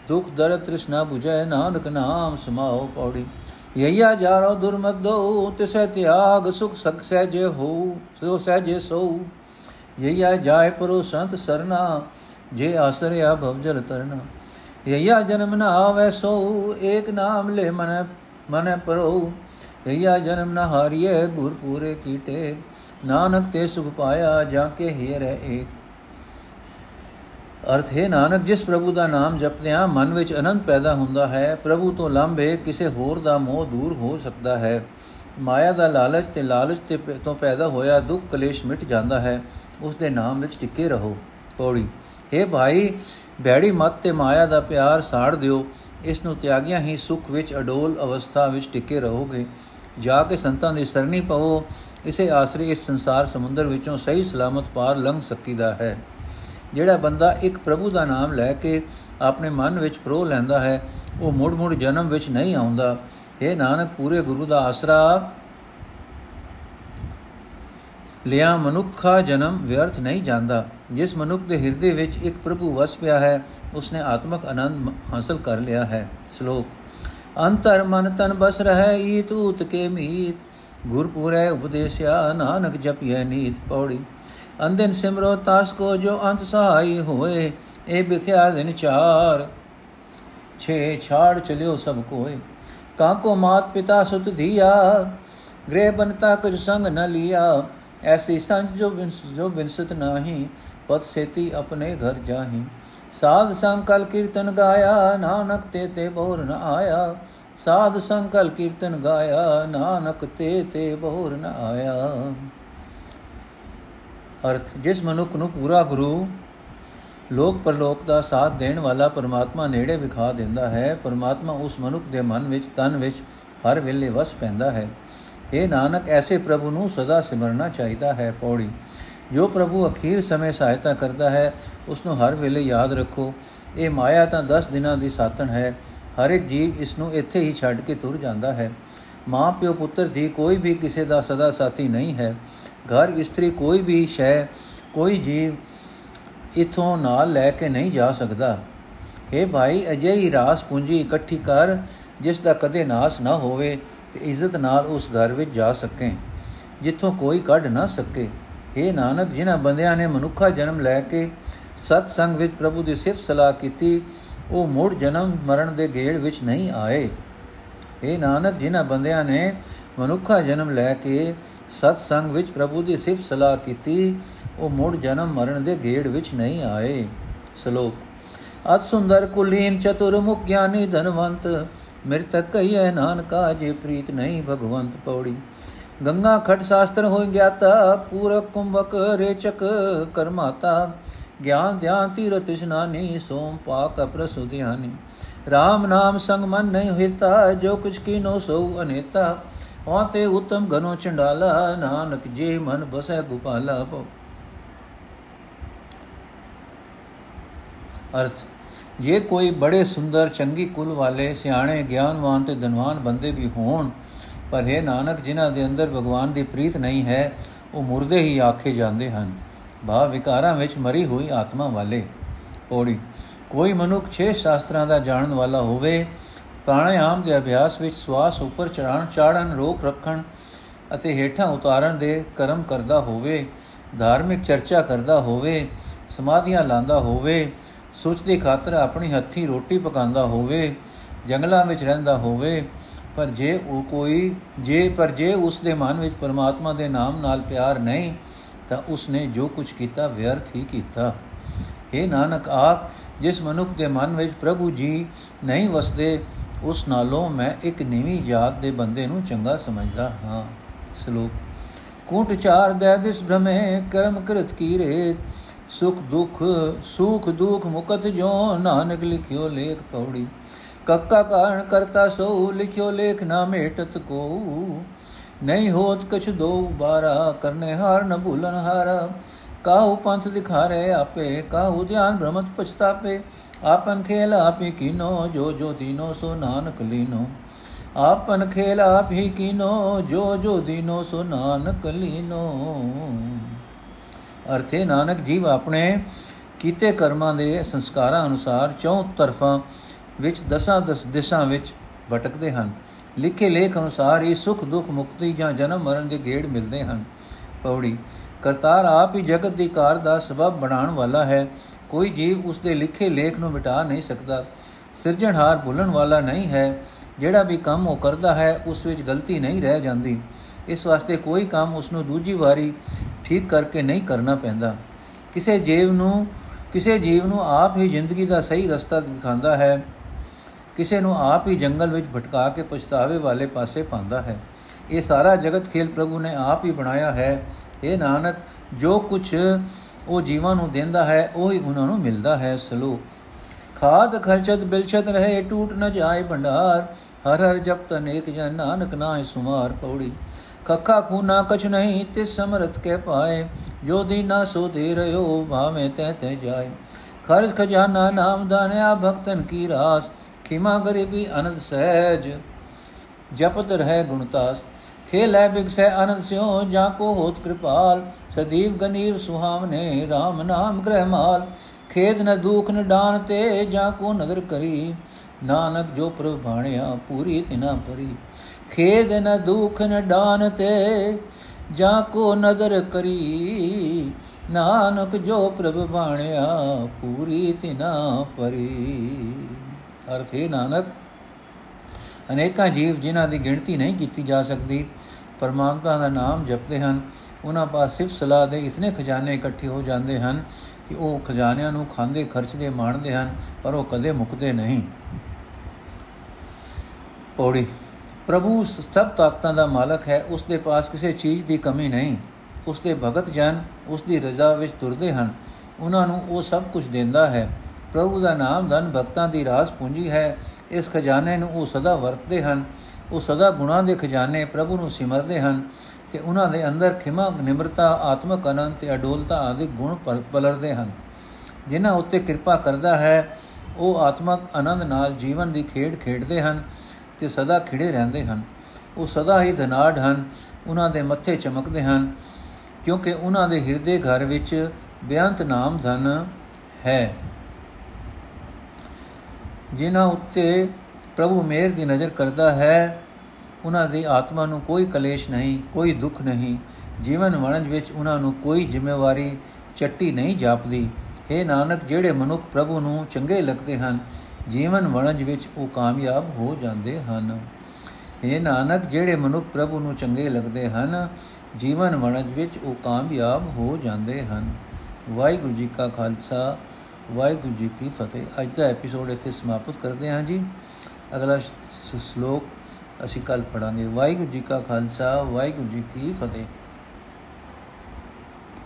Speaker 1: ਦੁਖ ਦਰਦ ਤ੍ਰਿਸ਼ਨਾ 부ਜੈ ਨਾਨਕ ਨਾਮ ਸਮਾਉ ਪੌੜੀ। ਯਈਆ ਜਾਰੋ ਦੁਰਮਦੋ ਤਿਸੈ ਤਿਆਗ, ਸੁਖ ਸਖ ਸਹਿਜੇ ਹੋ ਸੋ ਸਹਿਜੇ ਸੋ ਯਈਆ ਜਾਏ ਪਰੋ ਸੰਤ ਸਰਨਾ ਜੇ ਆਸਰਿਆ ਭਵਜਲ ਤਰਨਾ। ਯਈਆ ਜਨਮ ਨਾ ਆਵੇ ਸੋ ਏਕ ਨਾਮ ਲੈ ਮਨ ਮਨ ਪਰੋ ਯਈਆ ਜਨਮ ਨਾ ਹਾਰੀਏ ਗੁਰ ਪੂਰੇ ਕੀਟੇ। ਨਾਨਕ ਤੇ ਸੁਖ ਪਾਇਆ ਜਾਂ ਕੇ ਹੀਰ ਹੈ ਏਕ। ਅਰਥ ਹੈ, ਨਾਨਕ, ਜਿਸ ਪ੍ਰਭੂ ਦਾ ਨਾਮ ਜਪਦਿਆਂ ਮਨ ਵਿੱਚ ਅਨੰਦ ਪੈਦਾ ਹੁੰਦਾ ਹੈ, ਪ੍ਰਭੂ ਤੋਂ ਲੰਬੇ ਕਿਸੇ ਹੋਰ ਦਾ ਮੋਹ ਦੂਰ ਹੋ ਸਕਦਾ ਹੈ। ਮਾਇਆ ਦਾ ਲਾਲਚ ਤੇ ਲਾਲਚ ਤੇ ਤੋਂ ਪੈਦਾ ਹੋਇਆ ਦੁੱਖ ਕਲੇਸ਼ ਮਿਟ ਜਾਂਦਾ ਹੈ, ਉਸ ਦੇ ਨਾਮ ਵਿੱਚ ਟਿੱਕੇ ਰਹੋ। ਪੌੜੀ। हे ਭਾਈ, ਬੈੜੀ ਮਤ ਤੇ ਮਾਇਆ ਦਾ ਪਿਆਰ ਸਾੜ ਦਿਓ। ਇਸ ਨੂੰ ਤਿਆਗਿਆ ਹੀ ਸੁਖ ਵਿੱਚ ਅਡੋਲ ਅਵਸਥਾ ਵਿੱਚ ਟਿੱਕੇ ਰਹੋਗੇ। ਜਾ ਕੇ ਸੰਤਾਂ ਦੀ ਸਰਣੀ ਪਾਓ ਇਸੇ ਆਸਰੇ ਇਸ ਸੰਸਾਰ ਸਮੁੰਦਰ ਵਿੱਚੋਂ ਸਹੀ ਸਲਾਮਤ ਪਾਰ ਲੰਘ ਸਕੀਦਾ ਹੈ। ਜਿਹੜਾ ਬੰਦਾ ਇੱਕ ਪ੍ਰਭੂ ਦਾ ਨਾਮ ਲੈ ਕੇ ਆਪਣੇ ਮਨ ਵਿੱਚ ਪ੍ਰੋ ਲੈਂਦਾ ਹੈ, ਉਹ ਮੁੜ ਮੁੜ ਜਨਮ ਵਿੱਚ ਨਹੀਂ ਆਉਂਦਾ। ਇਹ ਨਾਨਕ, ਪੂਰੇ ਗੁਰੂ ਦਾ ਆਸਰਾ ਲਿਆ ਮਨੁੱਖਾ ਜਨਮ ਵਿਅਰਥ ਨਹੀਂ ਜਾਂਦਾ। ਜਿਸ ਮਨੁੱਖ ਦੇ ਹਿਰਦੇ ਵਿੱਚ ਇੱਕ ਪ੍ਰਭੂ ਵਸ ਪਿਆ ਹੈ, ਉਸਨੇ ਆਤਮਿਕ ਆਨੰਦ ਹਾਸਲ ਕਰ ਲਿਆ ਹੈ। ਸ਼ਲੋਕ, ਅੰਤਰ ਮਨ ਤਨ ਬਸ ਰਹਿ ਈਤ ਊਤ ਕੇ ਮੀਤ, ਗੁਰਪੂਰੇ ਉਪਦੇਸਿਆ ਨਾਨਕ ਜਪਿਐ ਨੀਤ ਪੌੜੀ। ਅੰਦਨ ਸਿਮਰੋ ਤਾਸ ਕੋ ਜੋ ਅੰਤ ਸਹਾਈ ਹੋਏ, ਇਹ ਵਿਖਿਆ ਦਿਨ ਚਾਰ। ਛੇ ਛਾੜ ਚਲਿਓ ਸਭ ਕੋਏ ਕਾਕੋ ਮਾਤ ਪਿਤਾ ਸੁਤ ਧੀਆ, ਗ੍ਰਹਿ ਬਨਤਾ ਕੁਝ ਸੰਗ ਨ ਲਿਆ। ਐਸੀ ਸੰਜ ਜੋ ਬਿਨਸ ਜੋ ਬਿਨਸਤ ਨਾਹੀ ਪਤ ਸੇਤੀ ਆਪਣੇ ਘਰ ਜਾਹੀ। ਸਾਧ ਸੰਕਲ ਕੀਰਤਨ ਗਾਇਆ, ਨਾਨਕ ਤੇ ਤੇ ਬੋਰ ਨ ਆਇਆ। ਸਾਧ ਸੰਕਲ ਕੀਰਤਨ ਗਾਇਆ, ਨਾਨਕ ਤੇ ਤੇ ਬੋਰ ਨ ਆਇਆ। ਅਰਥ, ਜਿਸ ਮਨੁੱਖ ਨੂੰ ਪੂਰਾ ਗੁਰੂ, ਲੋਕ ਪਰਲੋਕ ਦਾ ਸਾਥ ਦੇਣ ਵਾਲਾ ਪਰਮਾਤਮਾ ਨੇੜੇ ਵਿਖਾ ਦਿੰਦਾ ਹੈ, ਪਰਮਾਤਮਾ ਉਸ ਮਨੁੱਖ ਦੇ ਮਨ ਵਿੱਚ, ਤਨ ਵਿੱਚ, ਹਰ ਵੇਲੇ ਵਸ ਪੈਂਦਾ ਹੈ। ਇਹ ਨਾਨਕ, ਐਸੇ ਪ੍ਰਭੂ ਨੂੰ ਸਦਾ ਸਿਮਰਨਾ ਚਾਹੀਦਾ ਹੈ, ਪੌੜੀ। ਜੋ ਪ੍ਰਭੂ ਅਖੀਰ ਸਮੇਂ ਸਹਾਇਤਾ ਕਰਦਾ ਹੈ ਉਸ ਨੂੰ ਹਰ ਵੇਲੇ ਯਾਦ ਰੱਖੋ। ਇਹ ਮਾਇਆ ਤਾਂ 10 ਦਿਨਾਂ ਦੀ ਸਾਥਣ ਹੈ। ਹਰ ਇੱਕ ਜੀਵ ਇਸ ਨੂੰ ਇੱਥੇ ਹੀ ਛੱਡ ਕੇ ਤੁਰ ਜਾਂਦਾ ਹੈ। ਮਾਂ ਪਿਓ ਪੁੱਤਰ ਦੀ ਕੋਈ ਵੀ ਕਿਸੇ ਦਾ ਸਦਾ ਸਾਥੀ ਨਹੀਂ ਹੈ। ਘਰ ਇਸਤਰੀ ਕੋਈ ਵੀ ਸ਼ੈ, ਕੋਈ ਜੀਵ ਇਥੋਂ ਨਾਲ ਲੈ ਕੇ ਨਹੀਂ ਜਾ ਸਕਦਾ। اے ਭਾਈ, ਅਜਿਹੀ ਰਾਸ ਪੂੰਜੀ ਇਕੱਠੀ ਕਰ, ਜਿਸ ਦਾ ਕਦੇ ਨਾਸ ਨਾ ਹੋਵੇ ਤੇ ਇੱਜ਼ਤ ਨਾਲ ਉਸ ਘਰ ਵਿੱਚ ਜਾ ਸਕੇ, ਜਿੱਥੋਂ ਕੋਈ ਕੱਢ ਨਾ ਸਕੇ। हे ਨਾਨਕ, ਜਿਨ੍ਹਾਂ ਬੰਦਿਆਂ ਨੇ ਮਨੁੱਖਾ ਜਨਮ ਲੈ ਕੇ ਸਤ ਸੰਗ ਵਿੱਚ ਪ੍ਰਭੂ ਦੀ ਸਿਫਤ ਸਲਾਹ ਕੀਤੀ, ਉਹ ਮੁੜ ਜਨਮ ਮਰਨ ਦੇ ਗੇੜ ਵਿੱਚ ਨਹੀਂ ਆਏ। ਇਹ ਨਾਨਕ, ਜਿਨ੍ਹਾਂ ਬੰਦਿਆਂ ਨੇ ਮਨੁੱਖਾ ਜਨਮ ਲੈ ਕੇ ਸਤ ਸੰਗ ਵਿੱਚ ਪ੍ਰਭੂ ਦੀ ਸਿਫਤ ਸਲਾਹ ਕੀਤੀ, ਉਹ ਮੁੜ ਜਨਮ ਮਰਨ ਦੇ ਗੇੜ ਵਿੱਚ ਨਹੀਂ ਆਏ। ਸ਼ਲੋਕ, ਅਤ ਸੁੰਦਰ ਕੁਲੀਨ ਚਤੁਰਮੁਖ ਗਿਆਨੀ ਧਨਵੰਤ, ਮਿਰਤਕ ਕਈਐ ਨਾਨਕਾ, ਜੇ ਪ੍ਰੀਤ ਨਹੀਂ ਭਗਵੰਤ ਪੌੜੀ। ਗੰਗਾ ਖਟ ਸ਼ਾਸਤਰ ਹੋਇ ਗਿਆਤਾ ਪੂਰਕ ਕੁੰਭਕ ਰੇਚਕ ਕਰਮਾਤਾ। ਗਿਆਨ ਧਿਆਨ ਤੀਰਤ ਇਸ਼ਨਾਨੀ, ਸੋਮ ਪਾਕ ਅਪਰਸੁ ਧਿਆਨੀ RAM ਨਾਮ ਸੰਗ ਮਨ ਨਹੀਂ ਹੋਇਤਾ ਜੋ ਕੁਛ ਕੀਨੋ ਸੋ ਅਨੇਤਾ। ਹੋਂ ਤੇ ਉਤਮ ਗਨੋ ਚੰਡਾਲਾ, ਨਾਨਕ ਜੇ ਮਨ ਬਸੈ ਗੋਪਾਲਾ ਅਰਥ, ਜੇ ਕੋਈ ਬੜੇ ਸੁੰਦਰ ਚੰਗੀ ਕੁਲ ਵਾਲੇ, ਸਿਆਣੇ, ਗਿਆਨਵਾਨ ਤੇ ਧਨਵਾਨ ਬੰਦੇ ਵੀ ਹੋਣ ਪਰ ਹੈ ਨਾਨਕ, ਜਿਨ੍ਹਾਂ ਦੇ ਅੰਦਰ ਭਗਵਾਨ ਦੀ ਪ੍ਰੀਤ ਨਹੀਂ ਹੈ, ਉਹ ਮੁਰਦੇ ਹੀ ਆਖੇ ਜਾਂਦੇ ਹਨ। ਭਾਵ ਵਿਕਾਰਾਂ ਵਿੱਚ ਮਰੀ ਹੋਈ ਆਤਮਾ ਵਾਲੇ। ਪੌੜੀ, ਕੋਈ ਮਨੁੱਖ ਛੇ ਸ਼ਾਸਤਰਾਂ ਦਾ ਜਾਣਨ ਵਾਲਾ ਹੋਵੇ, ਪ੍ਰਾਣਾਯਾਮ ਦੇ ਅਭਿਆਸ ਵਿੱਚ ਸਵਾਸ ਉੱਪਰ ਚੜਾਣ ਚਾੜਨ ਰੋਕ ਰੱਖਣ ਅਤੇ ਹੇਠਾਂ ਉਤਾਰਨ ਦੇ ਕਰਮ ਕਰਦਾ ਹੋਵੇ, ਧਾਰਮਿਕ ਚਰਚਾ ਕਰਦਾ ਹੋਵੇ, ਸਮਾਧੀਆਂ ਲਾਂਦਾ ਹੋਵੇ ਸੁਚ ਦੀ ਖਾਤਰ ਆਪਣੀ ਹੱਥੀ ਰੋਟੀ ਪਕਾਉਂਦਾ ਹੋਵੇ, ਜੰਗਲਾਂ ਵਿੱਚ ਰਹਿੰਦਾ ਹੋਵੇ ਪਰ ਜੇ ਉਹ ਕੋਈ, ਜੇ, ਪਰ ਜੇ ਉਸ ਦੇ ਮਨ ਵਿੱਚ ਪਰਮਾਤਮਾ ਦੇ ਨਾਮ ਨਾਲ ਪਿਆਰ ਨਹੀਂ, ਤਾਂ ਉਸ ਨੇ ਜੋ ਕੁਝ ਕੀਤਾ ਵਿਅਰਥ ਹੀ ਕੀਤਾ। ਇਹ ਨਾਨਕ, ਆਖ, ਜਿਸ ਮਨੁੱਖ ਦੇ ਮਨ ਵਿੱਚ ਪ੍ਰਭੂ ਜੀ ਨਹੀਂ ਵਸਦੇ, ਉਸ ਨਾਲੋਂ ਮੈਂ ਇੱਕ ਨੀਵੀਂ ਜਾਤ ਦੇ ਬੰਦੇ ਨੂੰ ਚੰਗਾ ਸਮਝਦਾ ਹਾਂ। ਸ਼ਲੋਕ, ਕੂਟ ਚਾਰ ਦੇ ਦਿਸ ਭ੍ਰਮੇ, ਕਰਮ ਕਰਤ ਕੀਰੇ, ਸੁਖ ਦੁਖ ਸੁਖ ਦੁਖ ਮੁਕਤ ਜੋ ਨਾਨਕ ਲਿਖਿਓ ਲੇਖ ਪੌੜੀ। ਕੱਕਾ ਕਾਰਨ ਕਰਤਾ ਸੋ ਲਿਖਿਓ ਲੇਖ ਨਾ ਮੇਟਤ ਕੋ ਨਹੀਂ ਹੋਤ ਕਛ ਦੋ ਬਾਰਾ, ਕਰਨੇ ਹਾਰ ਨ ਭੂਲਨ ਹਾਰ। ਕਾਹੂ ਪੰਥ ਦਿਖਾਰੇ ਆਪੇ ਕਾਹੂ ਧਿਆਨ ਭ੍ਰਮਤ ਪਛਤਾਪੇ। ਆਪਨ ਖੇਲ ਆਪੇ ਕੀਨੋ, ਜੋ ਜੋ ਦੀਨੋ ਸੋ ਨਾਨਕ ਲੀਨੋ। ਆਪਨ ਖੇਲ ਆਪ ਹੀ ਕੀਨੋ, ਜੋ ਜੋ ਦੀਨੋ ਸੋ ਨਾਨਕ ਲੀਨੋ। ਅਰਥੇ ਨਾਨਕ ਜੀਵ ਆਪਣੇ ਕੀਤੇ ਕਰਮਾਂ ਦੇ ਸੰਸਕਾਰਾਂ ਅਨੁਸਾਰ ਚੌਂ ਤਰਫਾਂ ਵਿੱਚ ਦਸਾਂ ਦਸ ਦਿਸ਼ਾ ਵਿੱਚ ਭਟਕਦੇ ਹਨ। ਲਿਖੇ ਲੇਖ ਅਨੁਸਾਰ ਹੀ ਸੁਖ, ਦੁਖ, ਮੁਕਤੀ ਜਾਂ ਜਨਮ ਮਰਨ ਦੇ ਗੇੜ ਮਿਲਦੇ ਹਨ। ਪੌੜੀ, ਕਰਤਾਰ ਆਪ ਹੀ ਜਗਤ ਦੀ ਕਾਰ ਦਾ ਸਬਬ ਬਣਾਉਣ ਵਾਲਾ ਹੈ। ਕੋਈ ਜੀਵ ਉਸ ਦੇ ਲਿਖੇ ਲੇਖ ਨੂੰ ਮਿਟਾ ਨਹੀਂ ਸਕਦਾ। ਸਿਰਜਣਹਾਰ ਭੁੱਲਣ ਵਾਲਾ ਨਹੀਂ ਹੈ। ਜਿਹੜਾ ਵੀ ਕੰਮ ਉਹ ਕਰਦਾ ਹੈ, ਉਸ ਵਿੱਚ ਗਲਤੀ ਨਹੀਂ ਰਹਿ ਜਾਂਦੀ। ਇਸ ਵਾਸਤੇ ਕੋਈ ਕੰਮ ਉਸ ਨੂੰ ਦੂਜੀ ਵਾਰੀ ਠੀਕ ਕਰਕੇ ਨਹੀਂ ਕਰਨਾ ਪੈਂਦਾ। ਕਿਸੇ ਜੀਵ ਨੂੰ, ਕਿਸੇ ਜੀਵ ਨੂੰ ਆਪ ਹੀ ਜ਼ਿੰਦਗੀ ਦਾ ਸਹੀ ਰਸਤਾ ਦਿਖਾਉਂਦਾ ਹੈ। ਕਿਸੇ ਨੂੰ ਆਪ ਹੀ ਜੰਗਲ ਵਿੱਚ ਭਟਕਾ ਕੇ ਪਛਤਾਵੇ ਵਾਲੇ ਪਾਸੇ ਪਾਉਂਦਾ ਹੈ। ਇਹ ਸਾਰਾ ਜਗਤ ਖੇਲ ਪ੍ਰਭੂ ਨੇ ਆਪ ਹੀ ਬਣਾਇਆ ਹੈ। ਇਹ ਨਾਨਕ, ਜੋ ਕੁਝ ਉਹ ਜੀਵਾਂ ਨੂੰ ਦਿੰਦਾ ਹੈ, ਉਹ ਹੀ ਉਹਨਾਂ ਨੂੰ ਮਿਲਦਾ ਹੈ ਸਲੋਕ। ਖਾਦ ਖਰਚਤ ਬਿਲਛਤ ਰਹੇ, ਟੂਟ ਨ ਜਾਏ ਭੰਡਾਰ। ਹਰ ਹਰ ਜਪ ਤਨੇਕ ਜਨ, ਨਾਨਕ ਨਾਹਿ ਸੁਮਾਰ ਪੌੜੀ। ਕੱਖਾ ਖੂਨਾ ਕਛ ਨਹੀਂ, ਤਿਸ ਸਮਰਤ ਕੇ ਪਾਏ। ਜੋ ਦੀਨਾ ਸੋ ਦੇ ਰਿਓ ਭਾਵੇਂ ਤੈ ਤੈ ਜਾਏ। ਖਰਚ ਖਜ਼ਾਨਾ ਨਾਮ ਦਾਨਿਆ, ਭਗਤਨ ਕੀ ਰਾਸ। ਖਿਮਾ ਗਰੀਬੀ ਅਨੰਦ ਸਹਿਜ, ਜਪਤ ਰਹਿ ਗੁਣਤਾਸ ਖੇਲ ਹੈ ਬਿਗਸੈ ਅਨੰਦ ਸਿਓ ਜਾ ਕੋ ਹੋਤ ਕਿਰਪਾਲ। ਸਦੀਵ ਗਨੀਵ ਸੁਹਾਵਨੇ RAM ਨਾਮ ਗ੍ਰਹਿ ਮਾਲ। ਖੇਦ ਨ ਦੁਖ ਨ ਡਾਨ ਤੇ, ਜਾ ਕੋ ਨਦਰ ਕਰੀ। ਨਾਨਕ ਜੋ ਪ੍ਰਭ ਭਾਣਿਆ, ਪੂਰੀ ਤਿਨਾ ਪਰੀ। ਖੇਦ ਨ ਦੁਖ ਨ ਡਾਨ ਤੇ, ਜਾ ਕੋ ਨਦਰ ਕਰੀ। ਨਾਨਕ ਜੋ ਪ੍ਰਭ ਬਾਣਿਆ ਪੂਰੀ ਤਿਨਾ ਪਰੀ। ਅਰਥ ਹੈ ਨਾਨਕ, ਅਨੇਕਾਂ ਜੀਵ ਜਿਨ੍ਹਾਂ ਦੀ ਗਿਣਤੀ ਨਹੀਂ ਕੀਤੀ ਜਾ ਸਕਦੀ, ਪਰਮਾਤਮਾ ਦਾ ਨਾਮ ਜਪਦੇ ਹਨ, ਉਹਨਾਂ ਪਾਸ ਸਿਫਤ ਸਲਾਹ ਦੇ ਇਤਨੇ ਖਜ਼ਾਨੇ ਇਕੱਠੇ ਹੋ ਜਾਂਦੇ ਹਨ ਕਿ ਉਹ ਖਜ਼ਾਨਿਆਂ ਨੂੰ ਖਾਂਦੇ, ਖਰਚਦੇ, ਮਾਣਦੇ ਹਨ, ਪਰ ਉਹ ਕਦੇ ਮੁੱਕਦੇ ਨਹੀਂ। ਪੌੜੀ, ਪ੍ਰਭੂ ਸਭ ਤਾਕਤਾਂ ਦਾ ਮਾਲਕ ਹੈ, ਉਸ ਦੇ ਪਾਸ ਕਿਸੇ ਚੀਜ਼ ਦੀ ਕਮੀ ਨਹੀਂ। ਉਸ ਦੇ ਭਗਤ ਜਨ ਉਸ ਦੀ ਰਜ਼ਾ ਵਿੱਚ ਤੁਰਦੇ ਹਨ, ਉਹਨਾਂ ਨੂੰ ਉਹ ਸਭ ਕੁਝ ਦਿੰਦਾ ਹੈ। ਪ੍ਰਭੂ ਦਾ ਨਾਮ ਧਨ ਭਗਤਾਂ ਦੀ ਰਾਸ ਪੂੰਜੀ ਹੈ। ਇਸ ਖਜ਼ਾਨੇ ਨੂੰ ਉਹ ਸਦਾ ਵਰਤਦੇ ਹਨ। ਉਹ ਸਦਾ ਗੁਣਾਂ ਦੇ ਖਜ਼ਾਨੇ ਪ੍ਰਭੂ ਨੂੰ ਸਿਮਰਦੇ ਹਨ ਤੇ ਉਹਨਾਂ ਦੇ ਅੰਦਰ ਖਿਮਾ, ਨਿਮਰਤਾ, ਆਤਮਕ ਅਨੰਦ ਤੇ ਅਡੋਲਤਾ ਆਦਿ ਗੁਣ ਪਲਰਦੇ ਹਨ। ਜਿਨ੍ਹਾਂ ਉੱਤੇ ਕਿਰਪਾ ਕਰਦਾ ਹੈ, ਉਹ ਆਤਮਕ ਆਨੰਦ ਨਾਲ ਜੀਵਨ ਦੀ ਖੇਡ ਖੇਡਦੇ ਹਨ ਤੇ ਸਦਾ ਖਿੜੇ ਰਹਿੰਦੇ ਹਨ। ਉਹ ਸਦਾ ਹੀ ਧਨਾੜ ਹਨ, ਉਹਨਾਂ ਦੇ ਮੱਥੇ ਚਮਕਦੇ ਹਨ, ਕਿਉਂਕਿ ਉਹਨਾਂ ਦੇ ਹਿਰਦੇ ਘਰ ਵਿੱਚ ਬੇਅੰਤ ਨਾਮ ਧਨ ਹੈ। ਜਿਨ੍ਹਾਂ ਉੱਤੇ ਪ੍ਰਭੂ ਮੇਰ ਦੀ ਨਜ਼ਰ ਕਰਦਾ ਹੈ, ਉਹਨਾਂ ਦੀ ਆਤਮਾ ਨੂੰ ਕੋਈ ਕਲੇਸ਼ ਨਹੀਂ, ਕੋਈ ਦੁੱਖ ਨਹੀਂ। ਜੀਵਨ ਵਣਜ ਵਿੱਚ ਉਹਨਾਂ ਨੂੰ ਕੋਈ ਜ਼ਿੰਮੇਵਾਰੀ ਚੱਟੀ ਨਹੀਂ ਜਾਪਦੀ। हे ਨਾਨਕ, ਜਿਹੜੇ ਮਨੁੱਖ ਪ੍ਰਭੂ ਨੂੰ ਚੰਗੇ ਲੱਗਦੇ ਹਨ, ਜੀਵਨ ਵਣਜ ਵਿੱਚ ਉਹ ਕਾਮਯਾਬ ਹੋ ਜਾਂਦੇ ਹਨ। हे ਨਾਨਕ, ਜਿਹੜੇ ਮਨੁੱਖ ਪ੍ਰਭੂ ਨੂੰ ਚੰਗੇ ਲੱਗਦੇ ਹਨ, ਜੀਵਨ ਵਣਜ ਵਿੱਚ ਉਹ ਕਾਮਯਾਬ ਹੋ ਜਾਂਦੇ ਹਨ। ਵਾਹਿਗੁਰੂ ਜੀ ਕਾ ਖਾਲਸਾ ਵਾਹਿਗੁਰੂ ਜੀ ਕੀ ਫਤਿਹ। ਅੱਜ ਦਾ ਐਪੀਸੋਡ ਇੱਥੇ ਸਮਾਪਤ ਕਰਦੇ ਹਾਂ ਜੀ। ਅਗਲਾ ਸ਼ਲੋਕ ਅਸੀਂ ਕੱਲ ਪੜਾਂਗੇ ਵਾਹਿਗੁਰੂ ਜੀ ਕਾ ਖਾਲਸਾ, ਵਾਹਿਗੁਰੂ ਜੀ ਕੀ ਫਤਿਹ।